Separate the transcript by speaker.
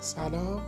Speaker 1: سلام.